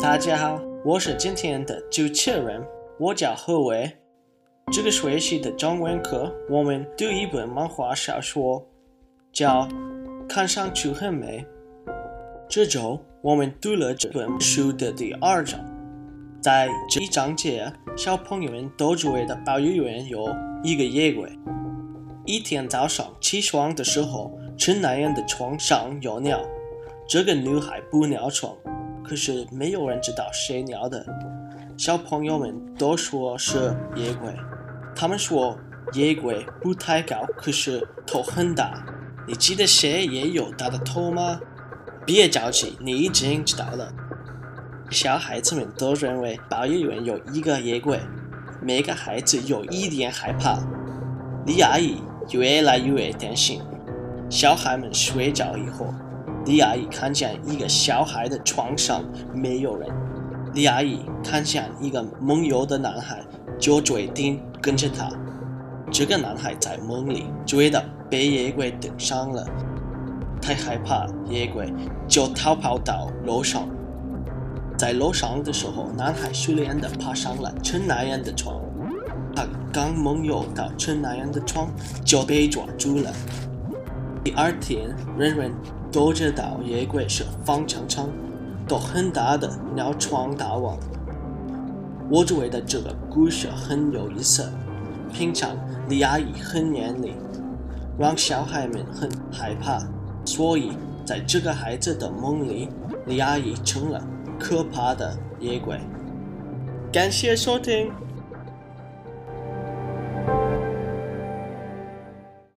大家好，我是今天的主持人，我叫何伟。这个学期的中文课，我们读一本漫画小说，叫《看上去很美》。这周我们读了这本书的第二章。在这一章节，小朋友们都觉得保育员有一个野鬼。一天早上起床的时候，陈南燕的床上有鸟。这个女孩不尿床。可是没有人知道谁尿的，小朋友们都说是野鬼。他们说野鬼不太高，可是头很大。你记得谁也有大的头吗？别着急，你已经知道了。小孩子们都认为保育员有一个野鬼，每个孩子有一点害怕。李阿姨越来越担心。小孩们睡着以后。李阿姨看见一个小孩的床上没有人，李阿姨看见一个梦游的男孩，就决定跟着他。这个男孩在梦里觉得被野鬼盯上了，太害怕野鬼，就逃跑到楼上。在楼上的时候，男孩熟练地爬上了陈南阳的床。他刚梦游到陈南阳的床，就被抓住了。第二天，人人。都知道野鬼是方程程，都很大的尿床大王。我觉得这个故事很有意思。平常李阿姨很严厉，让小孩们很害怕，所以在这个孩子的梦里，李阿姨成了可怕的野鬼。感谢收听。